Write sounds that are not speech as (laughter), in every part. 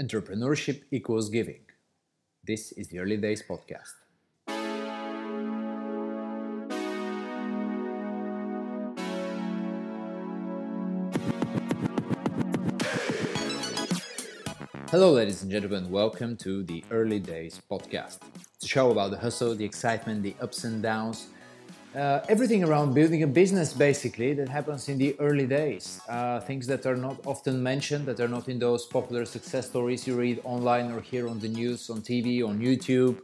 Entrepreneurship equals giving. This is the Early Days Podcast. Hello, ladies and gentlemen. Welcome to the Early Days Podcast. It's a show about the hustle, the excitement, the ups and downs, uh, everything around building a business, basically, that happens in the early days. Uh, things that are not often mentioned, that are not in those popular success stories you read online or hear on the news, on TV, on YouTube.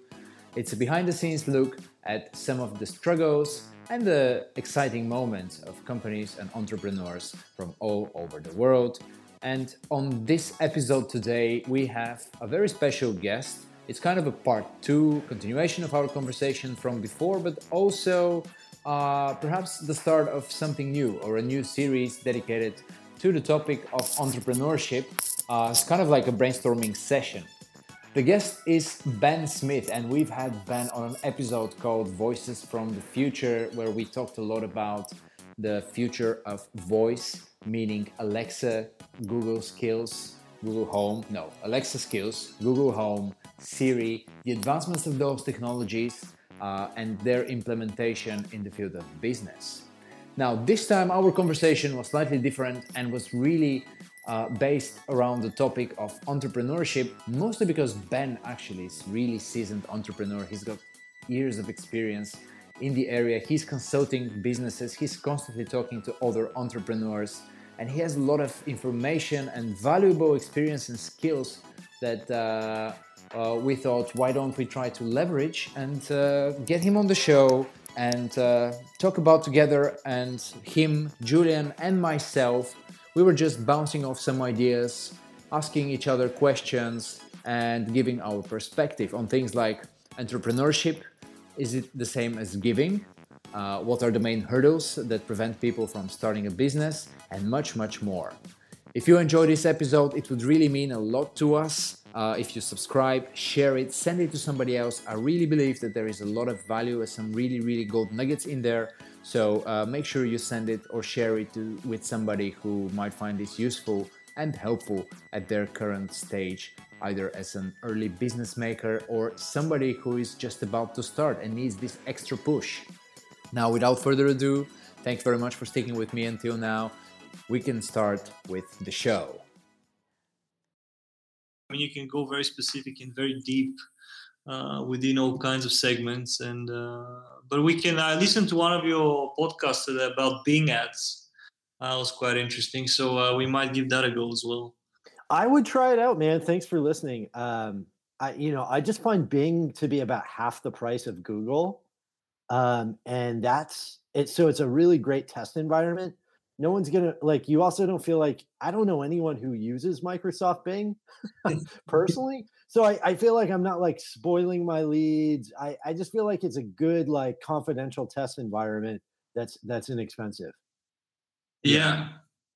It's a behind the scenes look at some of the struggles and the exciting moments of companies and entrepreneurs from all over the world and on this episode today, we have a very special guest. It's kind of a part two continuation of our conversation from before, but also uh, perhaps the start of something new or a new series dedicated to the topic of entrepreneurship. Uh, it's kind of like a brainstorming session. The guest is Ben Smith, and we've had Ben on an episode called Voices from the Future, where we talked a lot about the future of voice, meaning Alexa, Google Skills, Google Home, no, Alexa Skills, Google Home, Siri, the advancements of those technologies uh, and their implementation in the field of business. Now, this time our conversation was slightly different and was really uh, based around the topic of entrepreneurship, mostly because Ben actually is really seasoned entrepreneur. He's got years of experience in the area. He's consulting businesses. He's constantly talking to other entrepreneurs and he has a lot of information and valuable experience and skills that uh, uh, we thought, why don't we try to leverage and uh, get him on the show and uh, talk about together? And him, Julian, and myself, we were just bouncing off some ideas, asking each other questions, and giving our perspective on things like entrepreneurship. Is it the same as giving? uh, what are the main hurdles that prevent people from starting a business, and much, much more. If you enjoyed this episode, it would really mean a lot to us. Uh, if you subscribe, share it, send it to somebody else. I really believe that there is a lot of value and some really, really gold nuggets in there. So uh, make sure you send it or share it to, with somebody who might find this useful and helpful at their current stage, either as an early business maker or somebody who is just about to start and needs this extra push. Now, without further ado, thank you very much for sticking with me until now. We can start with the show. I mean, you can go very specific and very deep uh, within all kinds of segments. And uh, but we can. I listened to one of your podcasts about Bing ads. That was quite interesting. So uh, we might give that a go as well. I would try it out, man. Thanks for listening. Um, I, you know, I just find Bing to be about half the price of Google um, and that's it. So it's a really great test environment. No one's gonna like. You also don't feel like I don't know anyone who uses Microsoft Bing (laughs) (laughs) personally. So I, I feel like I'm not like spoiling my leads. I, I just feel like it's a good like confidential test environment that's that's inexpensive. Yeah,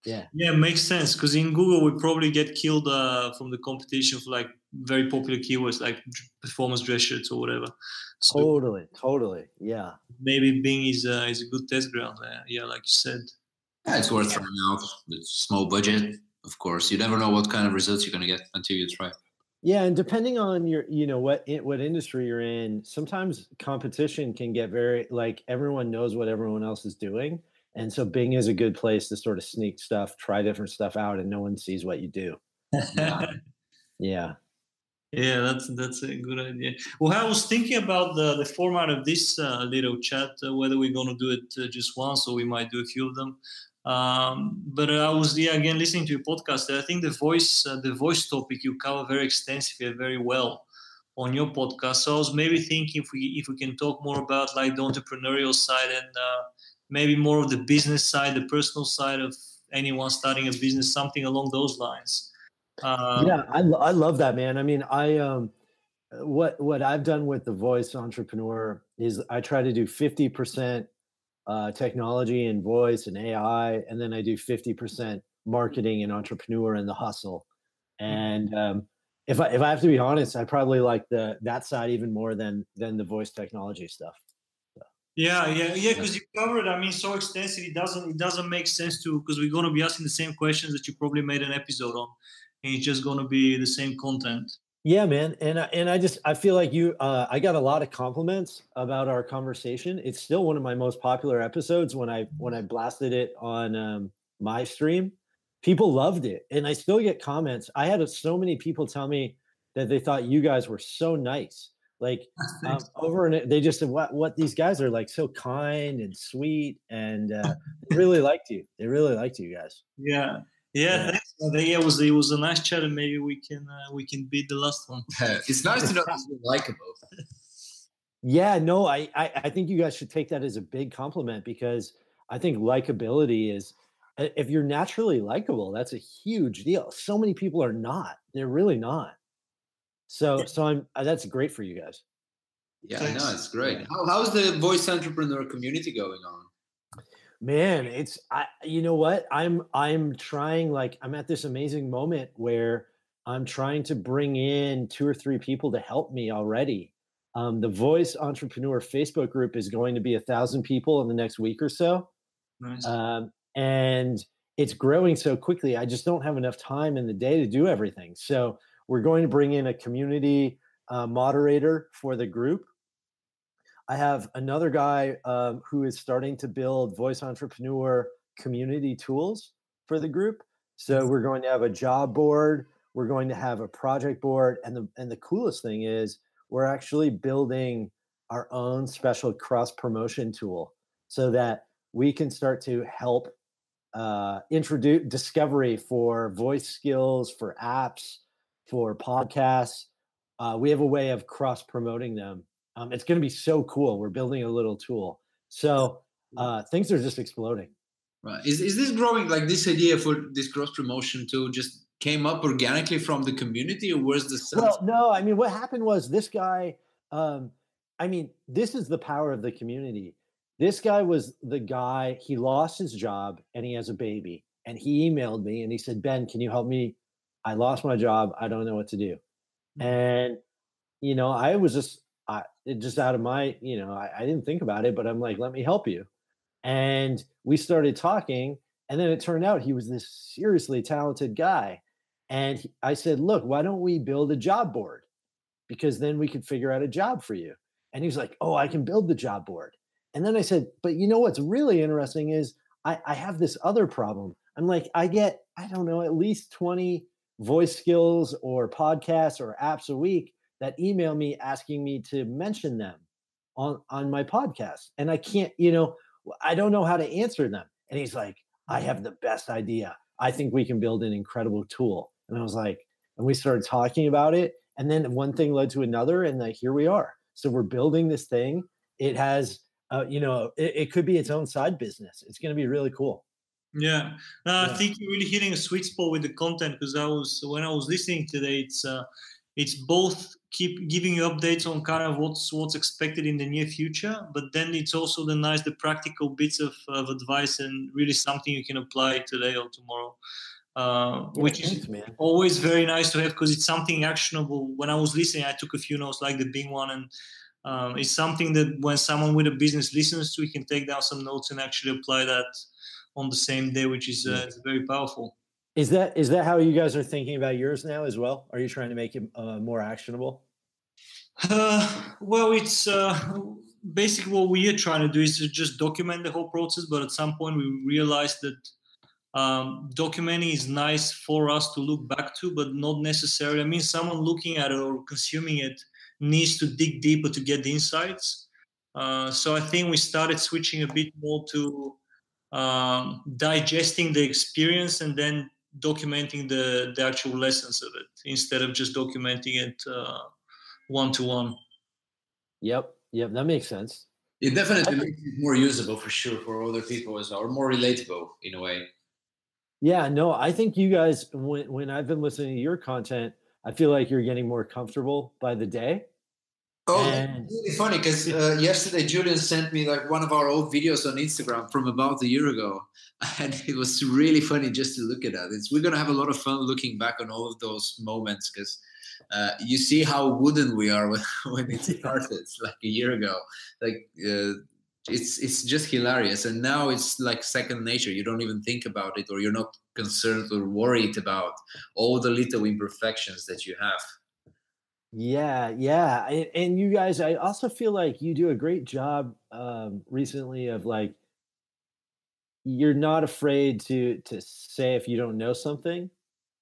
yeah. Yeah, makes sense. Because in Google, we probably get killed uh, from the competition for like very popular keywords like performance dress shirts or whatever. So totally, totally. Yeah. Maybe Bing is uh, is a good test ground there. Yeah, like you said. Yeah, it's worth trying out. It's small budget, of course. You never know what kind of results you're going to get until you try. Yeah, and depending on your, you know, what what industry you're in, sometimes competition can get very like everyone knows what everyone else is doing and so Bing is a good place to sort of sneak stuff, try different stuff out, and no one sees what you do. yeah. (laughs) yeah. Yeah, that's that's a good idea. Well, I was thinking about the, the format of this uh, little chat, uh, whether we're going to do it uh, just once or we might do a few of them. Um, but I was yeah again listening to your podcast. I think the voice uh, the voice topic you cover very extensively and very well on your podcast. So I was maybe thinking if we if we can talk more about like the entrepreneurial side and uh, maybe more of the business side, the personal side of anyone starting a business, something along those lines. Um, yeah, I, I love that, man. I mean, I um, what what I've done with the voice entrepreneur is I try to do fifty percent uh, technology and voice and AI, and then I do fifty percent marketing and entrepreneur and the hustle. Mm-hmm. And um, if I if I have to be honest, I probably like the that side even more than than the voice technology stuff. Yeah, yeah, yeah. Because you covered, I mean, so extensively, it doesn't it doesn't make sense to because we're going to be asking the same questions that you probably made an episode on and it's just going to be the same content. Yeah, man, and I, and I just I feel like you. Uh, I got a lot of compliments about our conversation. It's still one of my most popular episodes. When I when I blasted it on um, my stream, people loved it, and I still get comments. I had so many people tell me that they thought you guys were so nice. Like (laughs) um, over and they just said what what these guys are like so kind and sweet, and uh, they really liked you. They really liked you guys. Yeah, yeah, yeah. yeah, it was it was a nice chat, and maybe we can uh, we can beat the last one. it's nice to know (laughs) you're likable. Yeah, no, I, I I think you guys should take that as a big compliment because I think likability is if you're naturally likable, that's a huge deal. So many people are not. They're really not. So so I'm uh, that's great for you guys. Yeah, I know it's great. How, how's the voice entrepreneur community going on? Man it's i you know what? I'm i'm trying like i'm at this amazing moment where i'm trying to bring in two or three people to help me already. Um, the voice entrepreneur facebook group is going to be a thousand people in the next week or so. Nice. um, and it's growing so quickly i just don't have enough time in the day to do everything. So we're going to bring in a community uh, moderator for the group I have another guy um, who is starting to build voice entrepreneur community tools for the group. So we're going to have a job board, we're going to have a project board, and the and the coolest thing is we're actually building our own special cross promotion tool so that we can start to help uh, introduce discovery for voice skills, for apps, for podcasts. Uh, we have a way of cross promoting them um, it's going to be so cool. We're building a little tool. So uh, things are just exploding. Right. Is, is this growing like this idea for this cross promotion tool just came up organically from the community or where's the sense? Well, no, I mean, what happened was this guy, um, I mean, this is the power of the community. This guy was the guy, he lost his job and he has a baby. And he emailed me and he said, Ben, can you help me? I lost my job. I don't know what to do. Mm-hmm. And, you know, I was just it just out of my, you know, I, I didn't think about it, but I'm like, let me help you. And we started talking, and then it turned out he was this seriously talented guy. And he, I said, look, why don't we build a job board? Because then we could figure out a job for you. And he was like, oh, I can build the job board. And then I said, but you know what's really interesting is I, I have this other problem. I'm like, I get, I don't know, at least 20 voice skills or podcasts or apps a week that email me asking me to mention them on on my podcast and i can't you know i don't know how to answer them. And he's like i have the best idea. I think we can build an incredible tool. And i was like and we started talking about it and then one thing led to another and like here we are. So we're building this thing. It has uh, you know it, it could be its own side business. It's going to be really cool. Yeah, no, yeah. I think you're really hitting a sweet spot with the content because I was when I was listening today, it's uh, it's both keep giving you updates on kind of what's what's expected in the near future but then it's also the nice the practical bits of, of advice and really something you can apply today or tomorrow uh, which is always very nice to have because it's something actionable. When i was listening i took a few notes like the big one and um, it's something that when someone with a business listens to we can take down some notes and actually apply that on the same day which is uh, very powerful is that is that how you guys are thinking about yours now as well? Are you trying to make it uh, more actionable? Uh, well, it's uh, basically what we are trying to do is to just document the whole process. But at some point, we realized that um, documenting is nice for us to look back to, but not necessarily. I mean, someone looking at it or consuming it needs to dig deeper to get the insights. Uh, so I think we started switching a bit more to um, digesting the experience and then documenting the, the actual lessons of it instead of just documenting it one to one. Yep, yep, that makes sense. It definitely makes it more usable for sure for other people as well, or more relatable in a way. Yeah, no, I think you guys, when when I've been listening to your content, I feel like you're getting more comfortable by the day. Oh, and, really funny because uh, yesterday Julian sent me like one of our old videos on Instagram from about a year ago, (laughs) and it was really funny just to look at that. It's we're gonna have a lot of fun looking back on all of those moments because uh, you see how wooden we are (laughs) when, when it started like a year ago. Like uh, it's it's just hilarious, and now it's like second nature. You don't even think about it, or you're not concerned or worried about all the little imperfections that you have. Yeah, yeah, and, and you guys, I also feel like you do a great job um, recently of like you're not afraid to to say if you don't know something,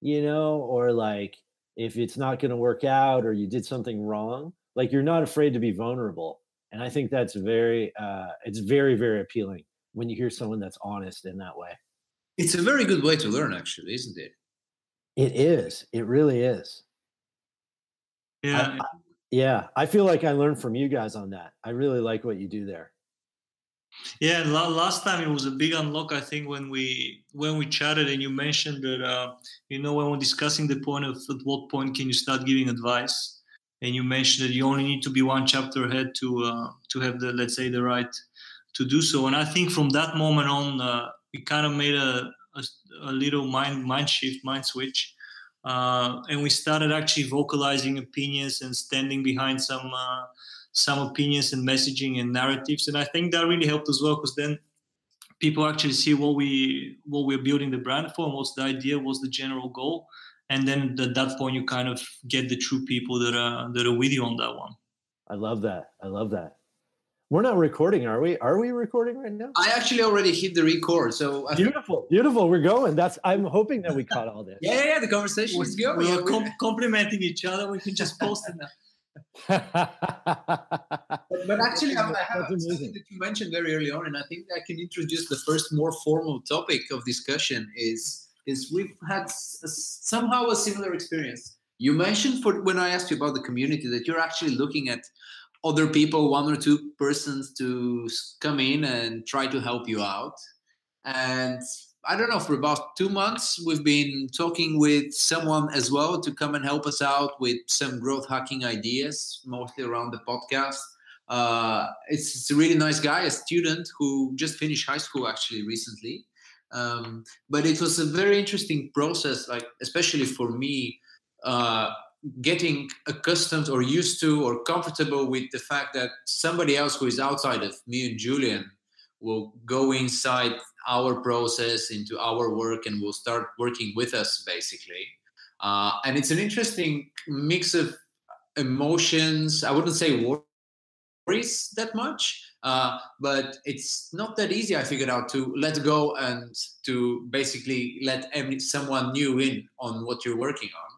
you know, or like if it's not going to work out or you did something wrong. Like you're not afraid to be vulnerable, and I think that's very, uh, it's very, very appealing when you hear someone that's honest in that way. It's a very good way to learn, actually, isn't it? It is. It really is. Yeah. I, I, yeah. I feel like I learned from you guys on that. I really like what you do there. Yeah, last time it was a big unlock. I think when we when we chatted and you mentioned that uh, you know when we're discussing the point of at what point can you start giving advice, and you mentioned that you only need to be one chapter ahead to uh, to have the let's say the right to do so. And I think from that moment on, uh, we kind of made a, a, a little mind mind shift, mind switch, uh, and we started actually vocalizing opinions and standing behind some uh, some opinions and messaging and narratives. And I think that really helped as well because then people actually see what we what we're building the brand for and what's the idea, what's the general goal, and then at that point you kind of get the true people that are that are with you on that one. I love that. I love that. We're not recording, are we? Are we recording right now? I actually already hit the record. So uh, beautiful, beautiful. We're going. That's. I'm hoping that we caught all this. (laughs) yeah, yeah. The conversation is going. We're com- complimenting each other. We can just post it now. (laughs) but, but, actually, I, I have something that you mentioned very early on, and I think I can introduce the first more formal topic of discussion. Is is we've had a, somehow a similar experience. You mentioned for when I asked you about the community that you're actually looking at other people, one or two persons to come in and try to help you out. And I don't know, for about two months, we've been talking with someone as well to come and help us out with some growth hacking ideas, mostly around the podcast. Uh, it's, it's, a really nice guy, a student who just finished high school actually recently. Um, but it was a very interesting process, like especially for me, uh, getting accustomed or used to or comfortable with the fact that somebody else who is outside of me and Julian will go inside our process into our work and will start working with us basically. Uh, and it's an interesting mix of emotions. I wouldn't say worries that much uh, but it's not that easy i figured out to let go and to basically let someone new in on what you're working on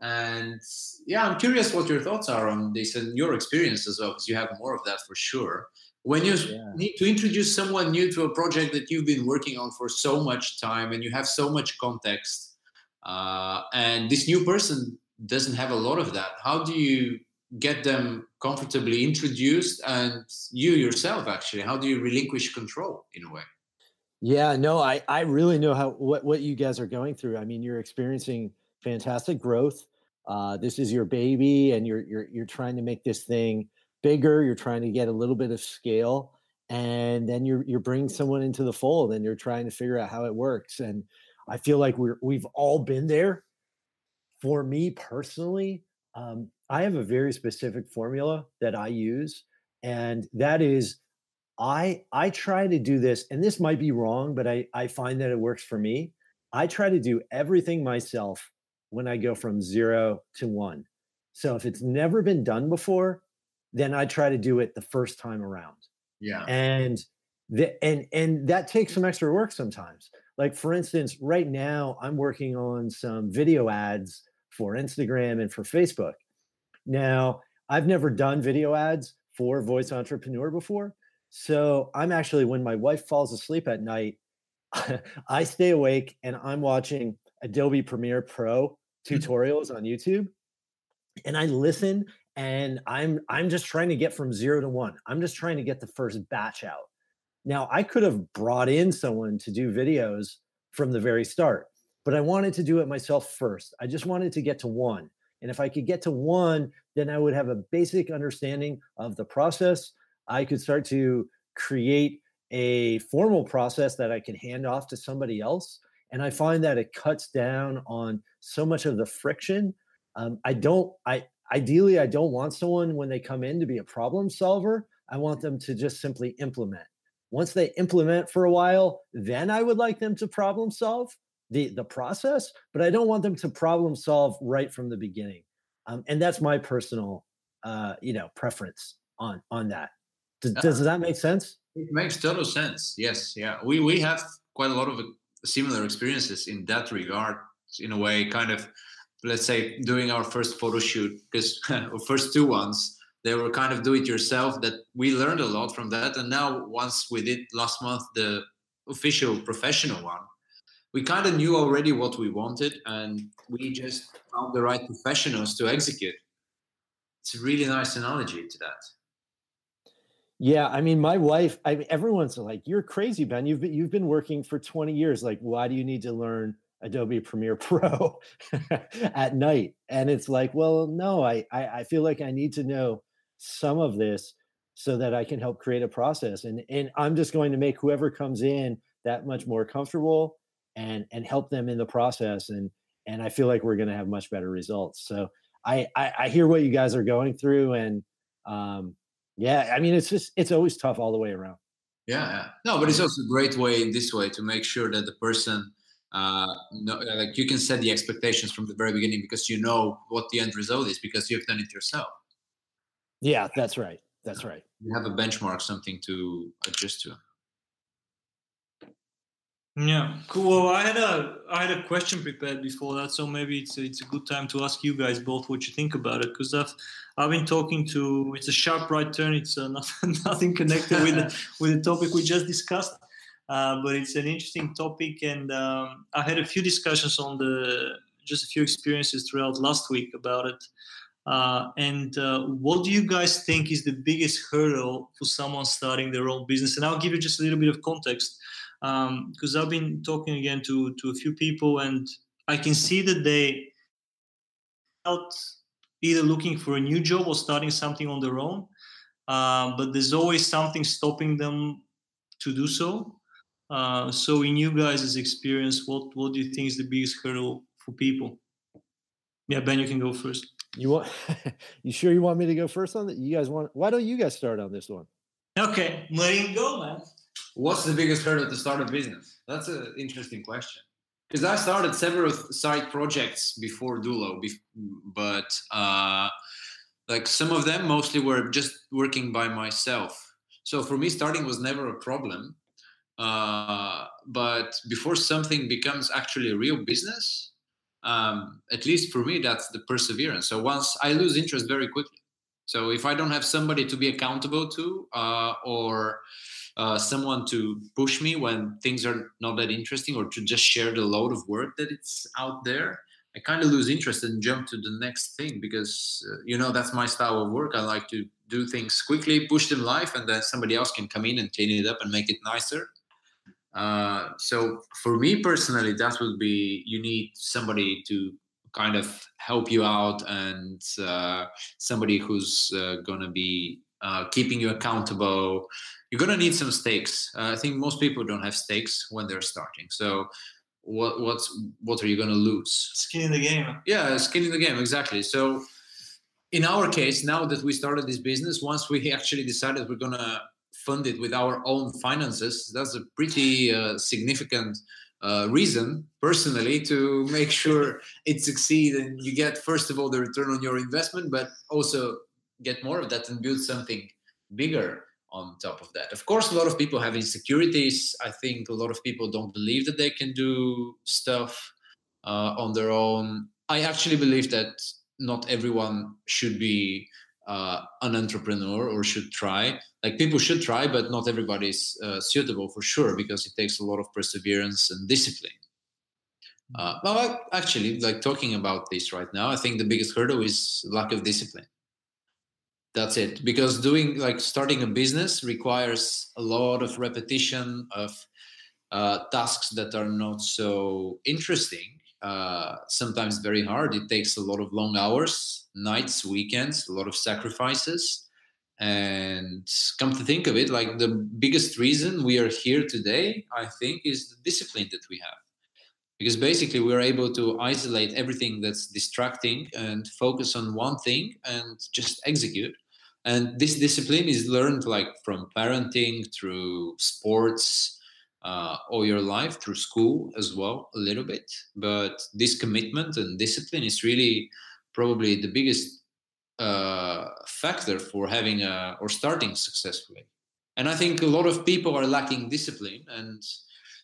and yeah, I'm curious what your thoughts are on this and your experience as well, because you have more of that for sure. When you yeah. need to introduce someone new to a project that you've been working on for so much time and you have so much context, uh, and this new person doesn't have a lot of that, how do you get them comfortably introduced and you yourself actually how do you relinquish control in a way yeah no i i really know how what what you guys are going through i mean you're experiencing fantastic growth uh, this is your baby and you're you're you're trying to make this thing bigger you're trying to get a little bit of scale and then you're you're bringing someone into the fold and you're trying to figure out how it works and i feel like we're we've all been there. For me personally um, i have a very specific formula that i use and that is i i try to do this and this might be wrong but i i find that it works for me. I try to do everything myself when I go from zero to one. So if it's never been done before, then I try to do it the first time around. Yeah. And the, and and that takes some extra work sometimes. Like for instance, right now I'm working on some video ads for Instagram and for Facebook. Now, I've never done video ads for Voice Entrepreneur before. So I'm actually when my wife falls asleep at night, (laughs) I stay awake and I'm watching Adobe Premiere Pro. Mm-hmm. tutorials on YouTube and I listen and I'm I'm just trying to get from 0 to 1. I'm just trying to get the first batch out. Now, I could have brought in someone to do videos from the very start, but I wanted to do it myself first. I just wanted to get to 1. And if I could get to 1, then I would have a basic understanding of the process. I could start to create a formal process that I could hand off to somebody else and i find that it cuts down on so much of the friction um, i don't i ideally i don't want someone when they come in to be a problem solver i want them to just simply implement once they implement for a while then i would like them to problem solve the the process, but I don't want them to problem solve right from the beginning. Um, and that's my personal, uh, you know, preference on on that. Does, does, does that make sense? It makes total sense. Yes, yeah. We we have quite a lot of similar experiences in that regard. In a way, kind of, let's say, doing our first photo shoot because (laughs) first two ones they were kind of do it yourself. That we learned a lot from that, and now once we did last month the official professional one, we kind of knew already what we wanted, and we just found the right professionals to execute. It's a really nice analogy to that. Yeah, I mean, my wife. I mean, everyone's like, "You're crazy, Ben. You've been you've been working for 20 years. Like, why do you need to learn Adobe Premiere (laughs) Pro at night?" And it's like, well, no, I, I I feel like I need to know some of this so that I can help create a process, and and I'm just going to make whoever comes in that much more comfortable and and help them in the process, and and I feel like we're going to have much better results. So I, I I hear what you guys are going through, and um, yeah, I mean, it's just it's always tough all the way around. Yeah, yeah. no, but it's also a great way in this way to make sure that the person, uh, no, like you can set the expectations from the very beginning because you know what the end result is because you've done it yourself. Yeah, that's right. That's right. You have a benchmark, something to adjust to. Yeah, cool. Well, I had a I had a question prepared before that, so maybe it's a, it's a good time to ask you guys both what you think about it because I've I've been talking to it's a sharp right turn. It's uh, (laughs) nothing nothing connected with the, (laughs) with the topic we just discussed, uh, but it's an interesting topic, and um, I had a few discussions on the just a few experiences throughout last week about it. Uh, and uh, what do you guys think is the biggest hurdle for someone starting their own business? And I'll give you just a little bit of context because um, I've been talking again to to a few people, and I can see that they out either looking for a new job or starting something on their own. Uh, but there's always something stopping them to do so. Uh, so, in you guys' experience, what what do you think is the biggest hurdle for people? Yeah, Ben, you can go first. You want? (laughs) you sure you want me to go first on that? You guys want? Why don't you guys start on this one? Okay, letting go, man. What's the biggest hurdle to start a business? That's an interesting question. Because I started several side projects before Dulo, but uh, like some of them mostly were just working by myself. So for me, starting was never a problem. Uh, but before something becomes actually a real business, um, at least for me, that's the perseverance. So once I lose interest very quickly. So if I don't have somebody to be accountable to, uh, or uh, someone to push me when things are not that interesting or to just share the load of work that it's out there. I kind of lose interest and jump to the next thing because uh, you know that's my style of work. I like to do things quickly push them live and then somebody else can come in and clean it up and make it nicer. Uh, so for me personally that would be you need somebody to kind of help you out and uh, somebody who's uh, gonna be uh, keeping you accountable you're going to need some stakes. Uh, I think most people don't have stakes when they're starting. So what what's what are you going to lose? Skin in the game. Yeah, skin in the game exactly. So in our case, now that we started this business, once we actually decided we're going to fund it with our own finances, that's a pretty uh, significant uh, reason personally to make sure it succeeds and you get first of all the return on your investment, but also get more of that and build something bigger on top of that. Of course, a lot of people have insecurities. I think a lot of people don't believe that they can do stuff uh, on their own. I actually believe that not everyone should be uh, an entrepreneur or should try. Like people should try, but not everybody's uh, suitable for sure because it takes a lot of perseverance and discipline. Uh, well, actually, like talking about this right now, I think the biggest hurdle is lack of discipline that's it. Because doing like starting a business requires a lot of repetition of uh, tasks that are not so interesting. Uh, sometimes very hard. It takes a lot of long hours nights weekends a lot of sacrifices. And come to think of it like the biggest reason we are here today i think is the discipline that we have. Because basically we're able to isolate everything that's distracting and focus on one thing and just execute and this discipline is learned like from parenting through sports uh, all your life through school as well, a little bit. But this commitment and discipline is really probably the biggest uh, factor for having a, or starting successfully. And I think a lot of people are lacking discipline, and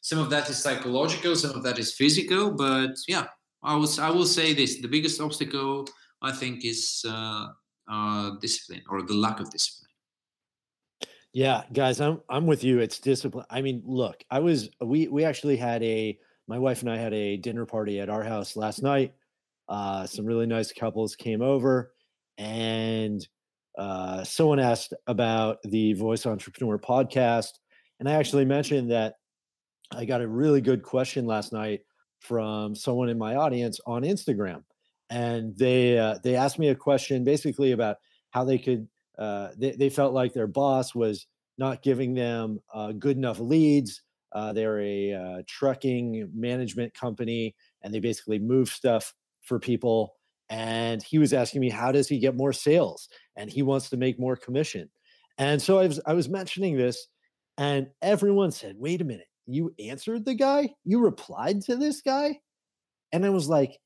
some of that is psychological, some of that is physical. But yeah, I was I will say this: the biggest obstacle I think is uh, uh, discipline or the lack of discipline. Yeah, guys, I'm I'm with you. It's discipline. I mean, look, I was we we actually had a my wife and I had a dinner party at our house last night. Uh, some really nice couples came over, and uh, someone asked about the Voice Entrepreneur podcast, and I actually mentioned that I got a really good question last night from someone in my audience on Instagram, and they uh, they asked me a question basically about how they could uh, they, they felt like their boss was not giving them uh, good enough leads. Uh, they're a uh, trucking management company and they basically move stuff for people. And he was asking me, how does he get more sales? And he wants to make more commission. And so I was, I was mentioning this, and everyone said, wait a minute, you answered the guy? You replied to this guy? And I was like,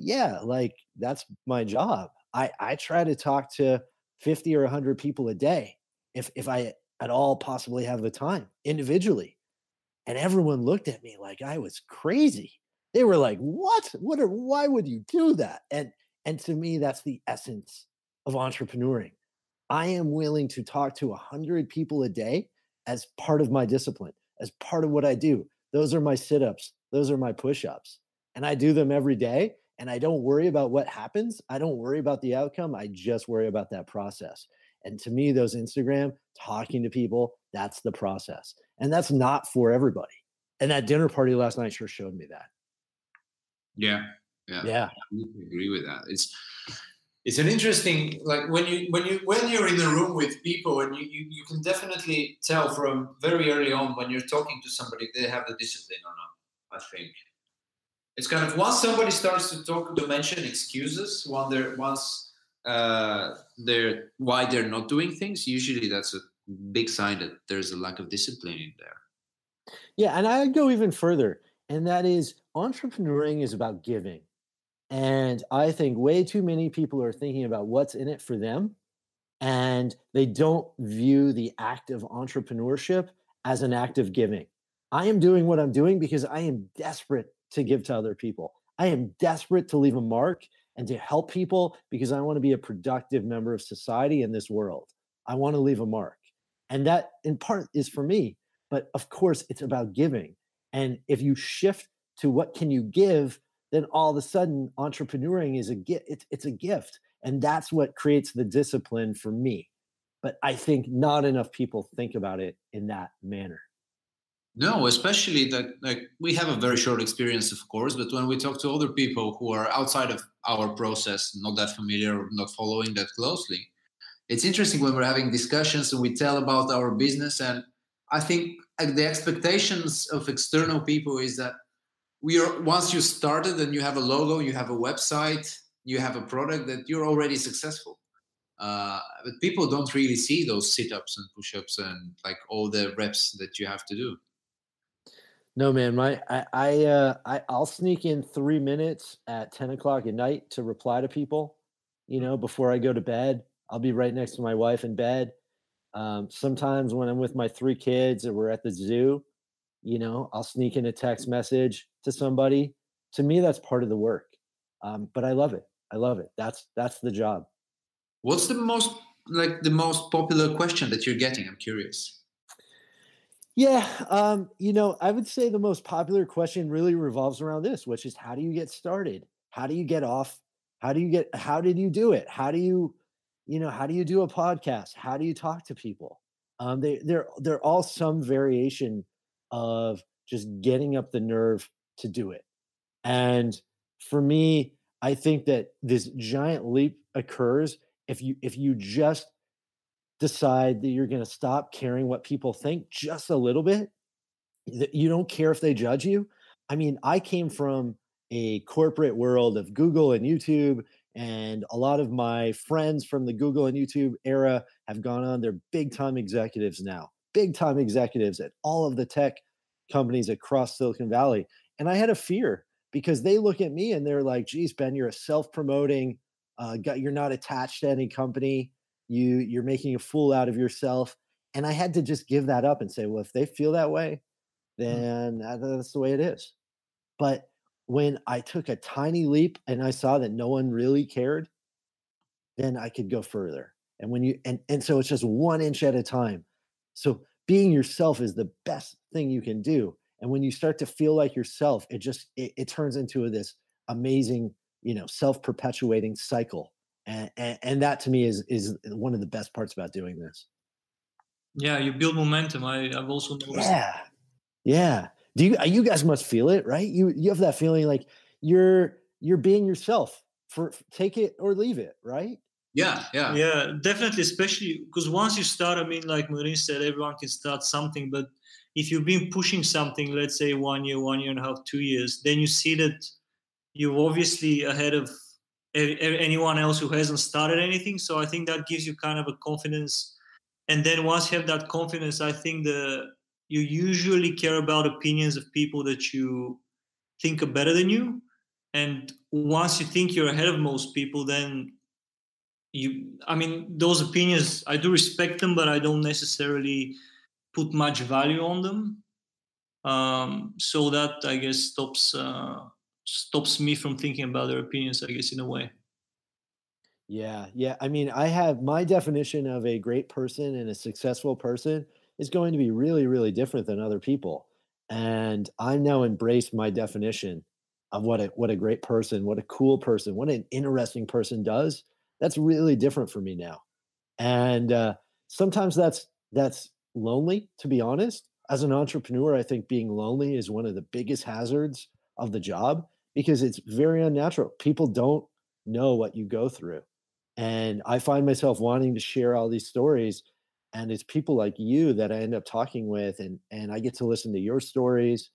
yeah, like that's my job. I, I try to talk to 50 or 100 people a day if if I at all possibly have the time individually. And everyone looked at me like I was crazy. They were like, "What? What are why would you do that?" And and to me that's the essence of entrepreneuring. I am willing to talk to 100 people a day as part of my discipline, as part of what I do. Those are my sit-ups, those are my push-ups. And I do them every day and I don't worry about what happens. I don't worry about the outcome. I just worry about that process. And to me, those Instagram talking to people, that's the process. And that's not for everybody. And that dinner party last night sure showed me that. Yeah. Yeah. Yeah. I agree with that. It's it's an interesting like when you when you when you're in the room with people and you, you, you can definitely tell from very early on when you're talking to somebody they have the discipline or not, I think it's kind of once somebody starts to talk to mention excuses when they're once uh, they're why they're not doing things usually that's a big sign that there's a lack of discipline in there. Yeah and i'd go even further and that is entrepreneuring is about giving. And i think way too many people are thinking about what's in it for them and they don't view the act of entrepreneurship as an act of giving. I am doing what i'm doing because i am desperate to give to other people. I am desperate to leave a mark and to help people because I want to be a productive member of society in this world. I want to leave a mark. And that in part is for me, but of course it's about giving. And if you shift to what can you give, then all of a sudden entrepreneuring is a gift. It's, it's a gift. And that's what creates the discipline for me. But I think not enough people think about it in that manner. No, especially that like we have a very short experience, of course, but when we talk to other people who are outside of our process, not that familiar not following that closely, it's interesting when we're having discussions and we tell about our business. And I think the expectations of external people is that we are once you started and you have a logo, you have a website, you have a product that you're already successful. Uh, but people don't really see those sit-ups and push-ups and like all the reps that you have to do. No, man, my I I uh I I'll sneak in three minutes at ten o'clock at night to reply to people. You know, before I go to bed, I'll be right next to my wife in bed. Um, sometimes when I'm with my three kids or we're at the zoo, you know, I'll sneak in a text message to somebody. To me, that's part of the work. Um, but I love it. I love it. That's that's the job. What's the most like the most popular question that you're getting? I'm curious. Yeah, um, you know, I would say the most popular question really revolves around this, which is how do you get started? How do you get off? How do you get how did you do it? How do you, you know, how do you do a podcast? How do you talk to people? Um, they they're they're all some variation of just getting up the nerve to do it. And for me, I think that this giant leap occurs if you if you just decide that you're going to stop caring what people think just a little bit, that you don't care if they judge you. I mean, I came from a corporate world of Google and YouTube, and a lot of my friends from the Google and YouTube era have gone on. They're big time executives now, big time executives at all of the tech companies across Silicon Valley. And I had a fear because they look at me and they're like, geez, Ben, you're a self-promoting, uh, you're not attached to any company. You you're making a fool out of yourself. And I had to just give that up and say, well, if they feel that way, hmm. then that's the way it is. But when I took a tiny leap and I saw that no one really cared, then I could go further. And when you and and so it's just one inch at a time. So being yourself is the best thing you can do. And when you start to feel like yourself, it just it, it turns into this amazing, you know, self-perpetuating cycle. And, and and that to me is is one of the best parts about doing this. Yeah, you build momentum. I, I've also noticed. Yeah, yeah. Do you uh, you guys must feel it, right? You you have that feeling like you're you're being yourself for take it or leave it, right? Yeah, yeah, yeah, definitely. Especially because once you start, I mean, like Marin said, everyone can start something. But if you've been pushing something, let's say one year, one year and a half, two years, then you see that you're obviously ahead of anyone else who hasn't started anything. So I think that gives you kind of a confidence. And then once you have that confidence, I think the you usually care about opinions of people that you think are better than you. And once you think you're ahead of most people, then you i mean those opinions i do respect them but i don't necessarily put much value on them um, so that i guess stops uh, stops me from thinking about their opinions i guess in a way. Yeah yeah i mean i have my definition of a great person and a successful person is going to be really really different than other people and i now embrace my definition of what a what a great person what a cool person what an interesting person does that's really different for me now and uh, sometimes that's that's lonely to be honest. As an entrepreneur i think being lonely is one of the biggest hazards of the job because it's very unnatural. People don't know what you go through. And i find myself wanting to share all these stories and it's people like you that i end up talking with and and i get to listen to your stories.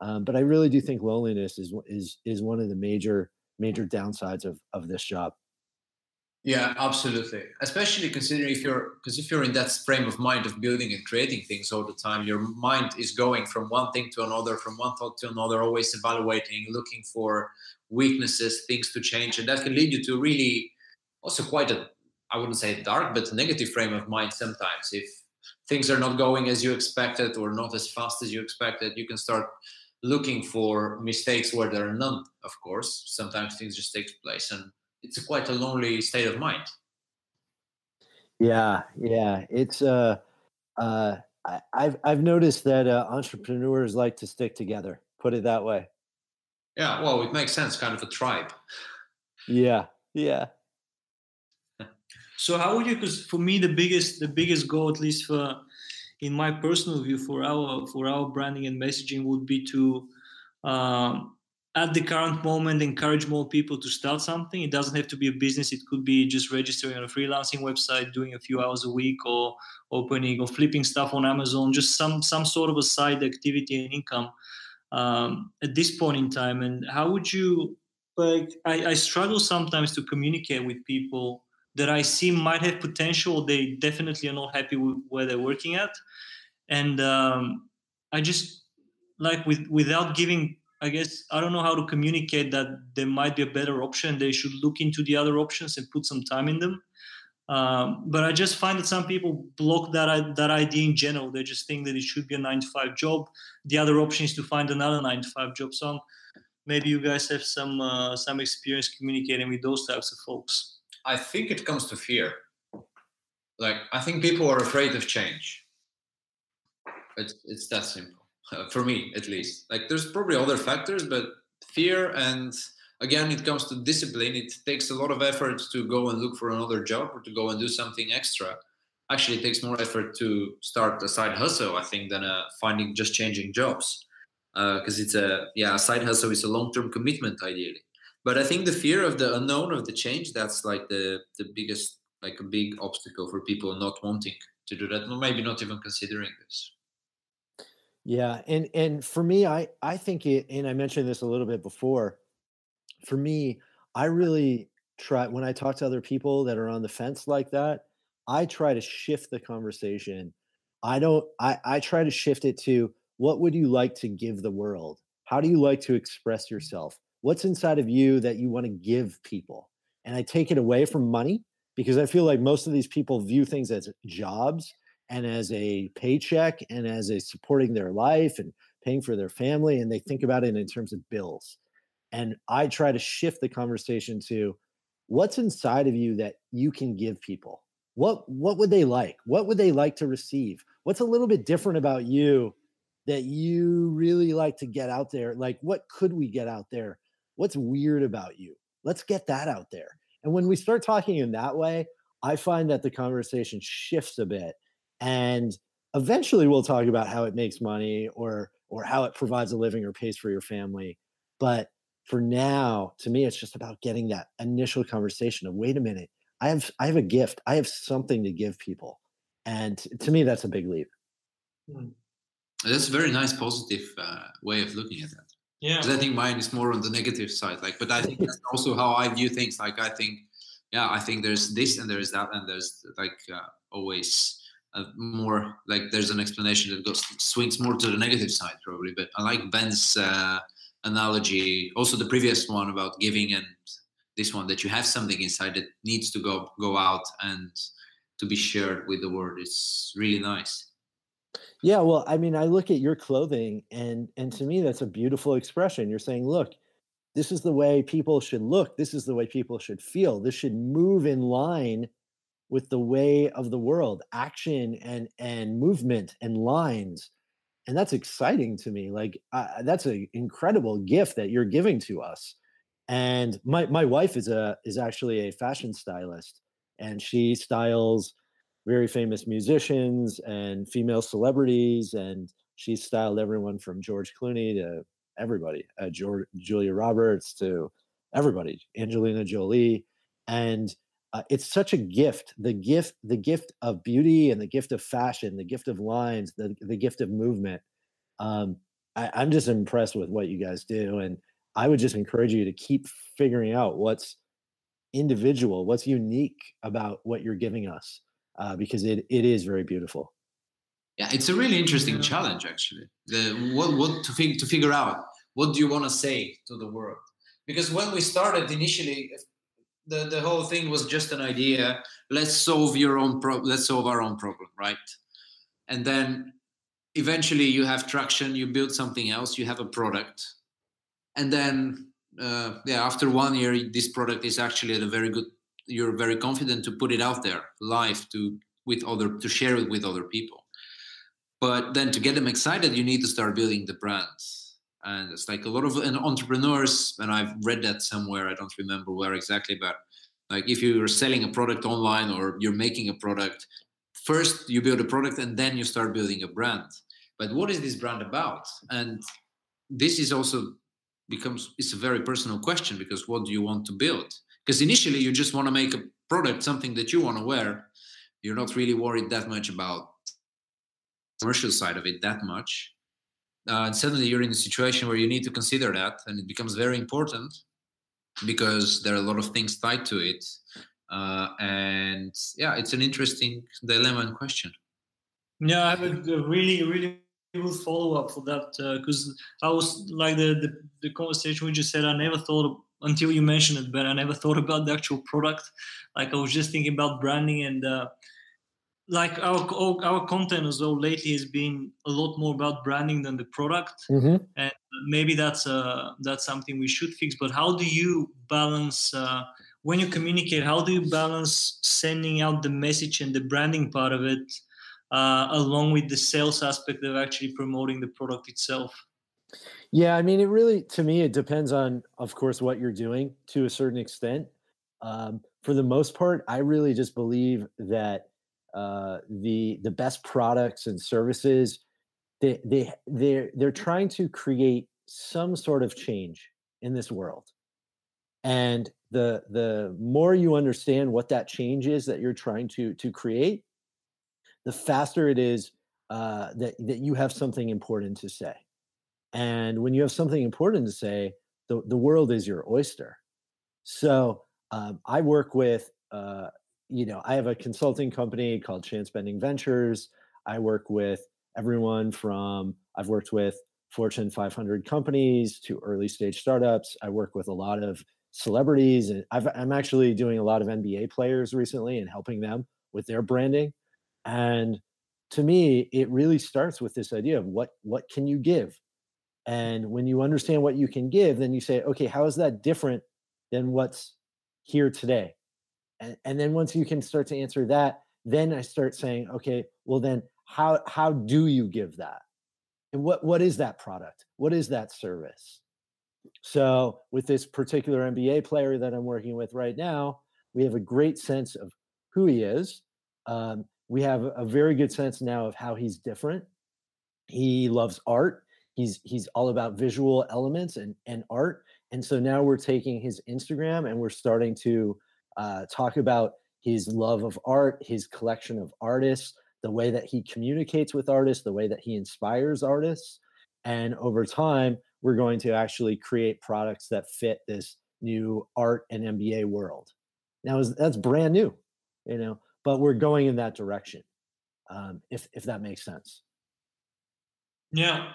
Um, but i really do think loneliness is is is one of the major major downsides of of this job yeah, absolutely. Especially considering if you're because if you're in that frame of mind of building and creating things all the time, your mind is going from one thing to another, from one thought to another, always evaluating, looking for weaknesses, things to change, and that can lead you to really also quite a I wouldn't say dark, but negative frame of mind sometimes. If things are not going as you expected or not as fast as you expected, you can start looking for mistakes where there are none, of course. Sometimes things just take place and it's a quite a lonely state of mind. Yeah, yeah, it's uh, uh, I, I've I've noticed that uh, entrepreneurs like to stick together. Put it that way. Yeah, well, it makes sense, kind of a tribe. Yeah, yeah. (laughs) So how would you? Because for me, the biggest the biggest goal, at least for in my personal view, for our for our branding and messaging, would be to um, at the current moment encourage more people to start something. It doesn't have to be a business. It could be just registering on a freelancing website doing a few hours a week or opening or flipping stuff on amazon. Just some some sort of a side activity and income um, at this point in time. And how would you like I, I struggle sometimes to communicate with people that i see might have potential they definitely are not happy with where they're working at. And um, i just like with without giving I guess I don't know how to communicate that there might be a better option. They should look into the other options and put some time in them. Um, but I just find that some people block that that idea in general. They just think that it should be a nine to five job. The other option is to find another nine to five job. So maybe you guys have some uh, some experience communicating with those types of folks. I think it comes to fear. Like I think people are afraid of change. It's it's that simple (laughs) for me at least. Like there's probably other factors, but fear and again, it comes to discipline. It takes a lot of effort to go and look for another job or to go and do something extra. Actually, it takes more effort to start a side hustle, I think, than uh, finding just changing jobs. Because uh, it's a yeah, a side hustle is a long-term commitment, ideally. But I think the fear of the unknown of the change that's like the the biggest like a big obstacle for people not wanting to do that, maybe not even considering this. Yeah, and and for me, I I think it, and I mentioned this a little bit before. For me, I really try when I talk to other people that are on the fence like that. I try to shift the conversation. I don't. I I try to shift it to what would you like to give the world? How do you like to express yourself? What's inside of you that you want to give people? And I take it away from money because I feel like most of these people view things as jobs and as a paycheck and as a supporting their life and paying for their family. And they think about it in terms of bills. And I try to shift the conversation to what's inside of you that you can give people? What what would they like? What would they like to receive? What's a little bit different about you that you really like to get out there? Like what could we get out there? What's weird about you? Let's get that out there. And when we start talking in that way i find that the conversation shifts a bit and eventually we'll talk about how it makes money or or how it provides a living or pays for your family but for now, to me, it's just about getting that initial conversation of wait a minute, I have I have a gift, I have something to give people, and to me, that's a big leap. Hmm. That's a very nice, positive uh, way of looking at that. Yeah, I think mine is more on the negative side. Like, but I think that's (laughs) also how I view things. Like, I think, yeah, I think there's this and there's that, and there's like uh, always more like there's an explanation that goes swings more to the negative side probably. But I like Ben's uh, analogy also the previous one about giving and this one that you have something inside that needs to go go out and to be shared with the world. It's really nice. Yeah well i mean i look at your clothing and and to me that's a beautiful expression. You're saying look this is the way people should look. This is the way people should feel. This should move in line with the way of the world action and and movement and lines and that's exciting to me like uh, that's an incredible gift that you're giving to us and my my wife is a is actually a fashion stylist and she styles very famous musicians and female celebrities and she's styled everyone from george clooney to everybody uh, george, julia roberts to everybody angelina jolie and uh, it's such a gift the gift the gift of beauty and the gift of fashion the gift of lines the, the gift of movement. Um, I, i'm just impressed with what you guys do and i would just encourage you to keep figuring out what's individual what's unique about what you're giving us uh, because it, it is very beautiful. Yeah it's a really interesting challenge actually. The what, what to, to figure out what do you want to say to the world? Because when we started initially the, the whole thing was just an idea. Let's solve your own pro- let's solve our own problem right? And then eventually you have traction you build something else you have a product. And then uh, yeah after one year this product is actually at a very good you're very confident to put it out there live to with other to share it with other people. But then to get them excited you need to start building the brands and it's like a lot of entrepreneurs and i've read that somewhere i don't remember where exactly but like if you're selling a product online or you're making a product first you build a product and then you start building a brand. But what is this brand about? And this is also becomes it's a very personal question because what do you want to build? Because initially you just want to make a product something that you want to wear. You're not really worried that much about commercial side of it that much uh, and suddenly you're in a situation where you need to consider that and it becomes very important because there are a lot of things tied to it. Uh, and yeah it's an interesting dilemma and question. Yeah i have a really really good follow up for that because uh, i was like the, the, the conversation we just said i never thought until you mentioned it but i never thought about the actual product. Like i was just thinking about branding and uh, like our our content as well lately has been a lot more about branding than the product. Mm-hmm. and maybe that's uh that's something we should fix but how do you balance uh, when you communicate how do you balance sending out the message and the branding part of it uh, along with the sales aspect of actually promoting the product itself? Yeah i mean it really to me it depends on of course what you're doing to a certain extent. Um, for the most part i really just believe that uh, the the best products and services they they they're they're trying to create some sort of change in this world. And the the more you understand what that change is that you're trying to to create the faster it is uh, that that you have something important to say. And when you have something important to say the, the world is your oyster. So um, i work with uh, you know, I have a consulting company called Chance Bending Ventures. I work with everyone from I've worked with Fortune 500 companies to early stage startups. I work with a lot of celebrities, and i am actually doing a lot of NBA players recently and helping them with their branding. And to me, it really starts with this idea of what what can you give, and when you understand what you can give, then you say, okay, how is that different than what's here today? And, and then once you can start to answer that, then I start saying, okay, well then how how do you give that? And what what is that product? What is that service? So with this particular NBA player that I'm working with right now, we have a great sense of who he is. Um, we have a very good sense now of how he's different. He loves art. He's he's all about visual elements and and art. And so now we're taking his Instagram and we're starting to uh, talk about his love of art, his collection of artists, the way that he communicates with artists, the way that he inspires artists. And over time, we're going to actually create products that fit this new art and NBA world. Now, that's brand new, you know, but we're going in that direction, um, if if that makes sense. Yeah,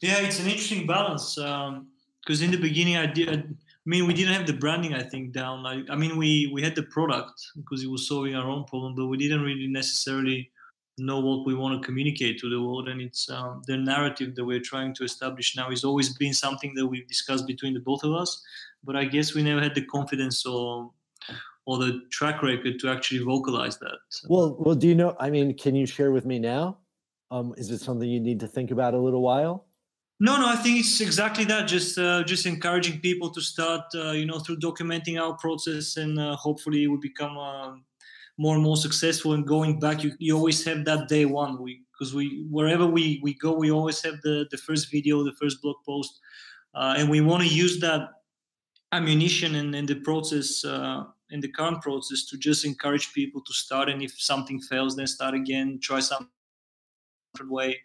yeah, it's an interesting balance because um, in the beginning I did I mean, we didn't have the branding, I think, down. Like, I mean, we we had the product because it was solving our own problem, but we didn't really necessarily know what we want to communicate to the world. And it's um, the narrative that we're trying to establish now is always been something that we've discussed between the both of us. But I guess we never had the confidence or or the track record to actually vocalize that. Well, well, do you know? I mean, can you share with me now? Um, is it something you need to think about a little while? No, no, I think it's exactly that. Just, uh, just encouraging people to start, uh, you know, through documenting our process, and uh, hopefully we become uh, more and more successful. And going back, you, you always have that day one. We because we wherever we we go, we always have the the first video, the first blog post, uh, and we want to use that ammunition and in, in the process uh, in the current process to just encourage people to start. And if something fails, then start again, try some different way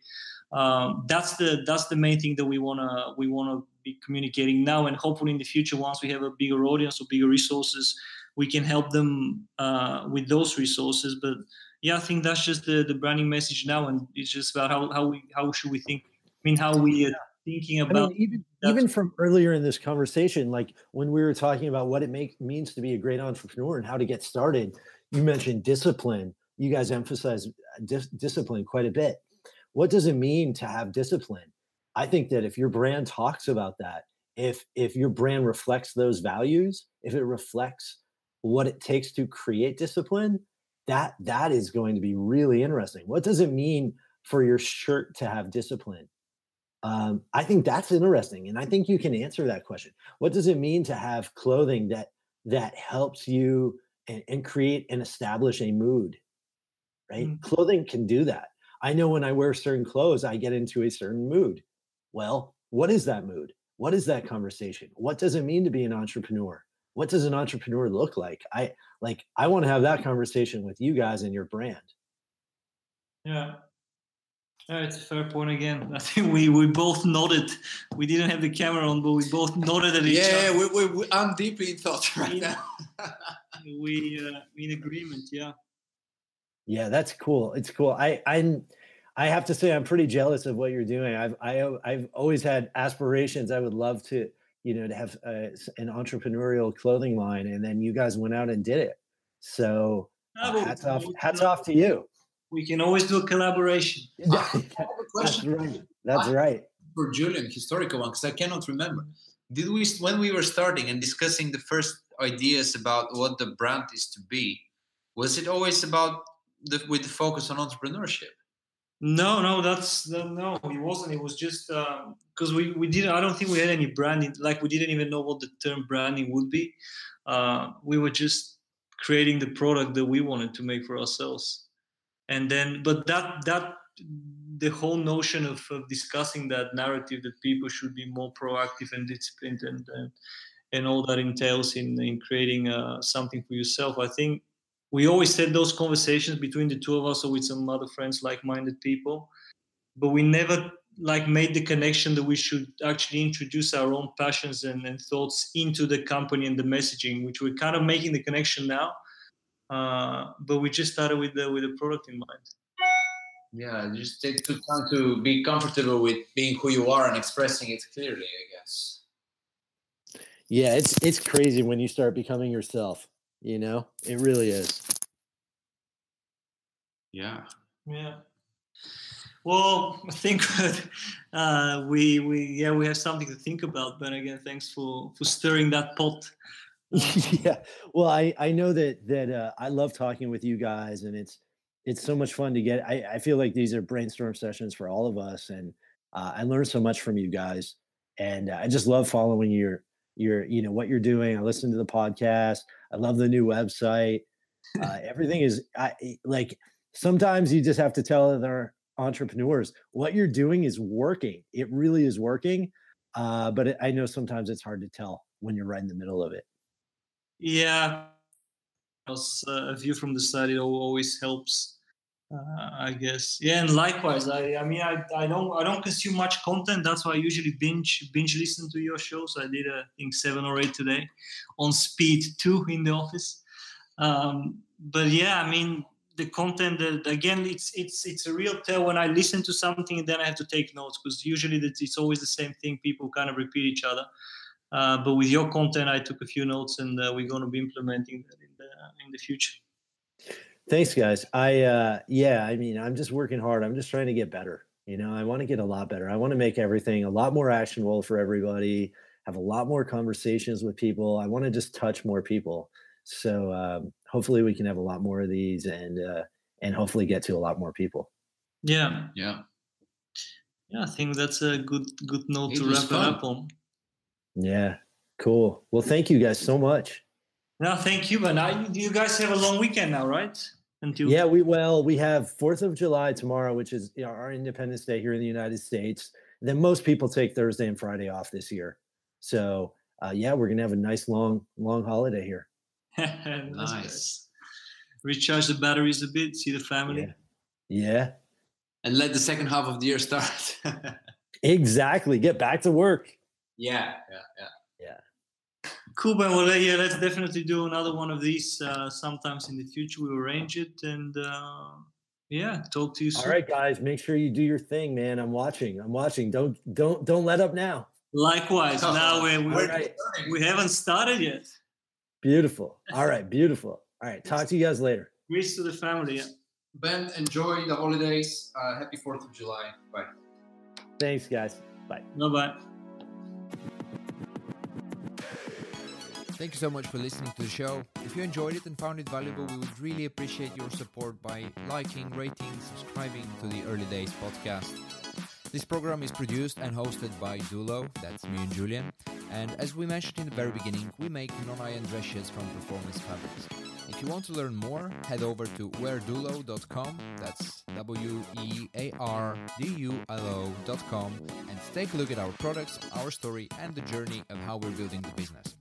um, that's the that's the main thing that we wanna we wanna be communicating now, and hopefully in the future, once we have a bigger audience or bigger resources, we can help them uh, with those resources. But yeah, I think that's just the, the branding message now, and it's just about how how we how should we think. I mean, how we are thinking about. I mean, even even from earlier in this conversation, like when we were talking about what it make, means to be a great entrepreneur and how to get started, you mentioned discipline. You guys emphasize dis- discipline quite a bit what does it mean to have discipline? I think that if your brand talks about that if if your brand reflects those values if it reflects what it takes to create discipline that that is going to be really interesting. What does it mean for your shirt to have discipline? Um, i think that's interesting and i think you can answer that question. What does it mean to have clothing that that helps you and, and create and establish a mood right? Mm-hmm. clothing can do that I know when I wear certain clothes, I get into a certain mood. Well, what is that mood? What is that conversation? What does it mean to be an entrepreneur? What does an entrepreneur look like? I like I want to have that conversation with you guys and your brand. Yeah. Yeah, it's a fair point again. (laughs) I think we, we both nodded. We didn't have the camera on, but we both nodded at each yeah, other. Yeah, we, we, I'm deeply in thought (laughs) right now. (laughs) we uh, in agreement. Yeah. Yeah, that's cool. It's cool. I I'm I have to say I'm pretty jealous of what you're doing. I've I, I've always had aspirations. I would love to you know to have a, an entrepreneurial clothing line, and then you guys went out and did it. So uh, hats off hats off to you. We can always do a collaboration. (laughs) That's right. That's right. For Julian, historical one, because I cannot remember. Did we when we were starting and discussing the first ideas about what the brand is to be? Was it always about the, with the focus on entrepreneurship? No, no, that's no, it wasn't. It was just because um, we we didn't. I don't think we had any branding. Like we didn't even know what the term branding would be. Uh, we were just creating the product that we wanted to make for ourselves, and then, but that that the whole notion of, of discussing that narrative that people should be more proactive and disciplined and and, and all that entails in in creating uh, something for yourself. I think we always had those conversations between the two of us or with some other friends like-minded people but we never like made the connection that we should actually introduce our own passions and, and thoughts into the company and the messaging which we're kind of making the connection now uh, but we just started with the with the product in mind Yeah, just take time to be comfortable with being who you are and expressing it clearly. I guess. Yeah, it's it's crazy when you start becoming yourself. You know, it really is. Yeah. Yeah. Well, I think uh, we we yeah we have something to think about. But again, thanks for for stirring that pot. (laughs) yeah. Well, I I know that that uh, I love talking with you guys, and it's it's so much fun to get. I I feel like these are brainstorm sessions for all of us, and uh, I learned so much from you guys, and uh, I just love following your your you know what you're doing. I listen to the podcast. I love the new website. Uh, (laughs) everything is I like. Sometimes you just have to tell other entrepreneurs what you're doing is working. It really is working. Uh, but it, I know sometimes it's hard to tell when you're right in the middle of it. Yeah, as uh, a view from the side, it always helps. Uh, I guess. Yeah, and likewise, I, I mean, I, I don't I don't consume much content. That's why I usually binge binge listen to your shows. I did I think seven or eight today, on speed two in the office. Um, but yeah, I mean, the content that again it's it's it's a real tell when i listen to something and then i have to take notes because usually it's always the same thing people kind of repeat each other uh, but with your content i took a few notes and uh, we're going to be implementing that in the in the future thanks guys i uh yeah i mean i'm just working hard i'm just trying to get better you know i want to get a lot better i want to make everything a lot more actionable for everybody have a lot more conversations with people i want to just touch more people so um, hopefully we can have a lot more of these and uh, and hopefully get to a lot more people. Yeah, yeah, yeah. I think that's a good good note it to wrap fun. it up on. Yeah, cool. Well, thank you guys so much. No, thank you. But now you guys have a long weekend now, right? Until yeah, we well we have Fourth of July tomorrow, which is you know, our Independence Day here in the United States. And then most people take Thursday and Friday off this year. So uh, yeah, we're gonna have a nice long long holiday here. (laughs) nice. Recharge the batteries a bit, see the family. Yeah. yeah. And let the second half of the year start. (laughs) exactly. Get back to work. Yeah, yeah, yeah. Yeah. Cool, Ben. Well, yeah, let's definitely do another one of these uh, sometimes in the future. We'll arrange it and uh, yeah, talk to you soon. All right, guys. Make sure you do your thing, man. I'm watching. I'm watching. Don't don't don't let up now. Likewise. Oh, now we we right. we haven't started yet. Beautiful. All right. Beautiful. All right. Talk to you guys later. Greetings to the family. Yeah. Ben, enjoy the holidays. Uh, happy 4th of July. Bye. Thanks, guys. Bye. Bye bye. Thank you so much for listening to the show. If you enjoyed it and found it valuable, we would really appreciate your support by liking, rating, subscribing to the Early Days podcast. This program is produced and hosted by Dulo, that's me and Julian. And as we mentioned in the very beginning, we make non-iron dress from performance fabrics. If you want to learn more, head over to weardulo.com, that's W-E-A-R-D-U-L-O.com, and take a look at our products, our story, and the journey of how we're building the business.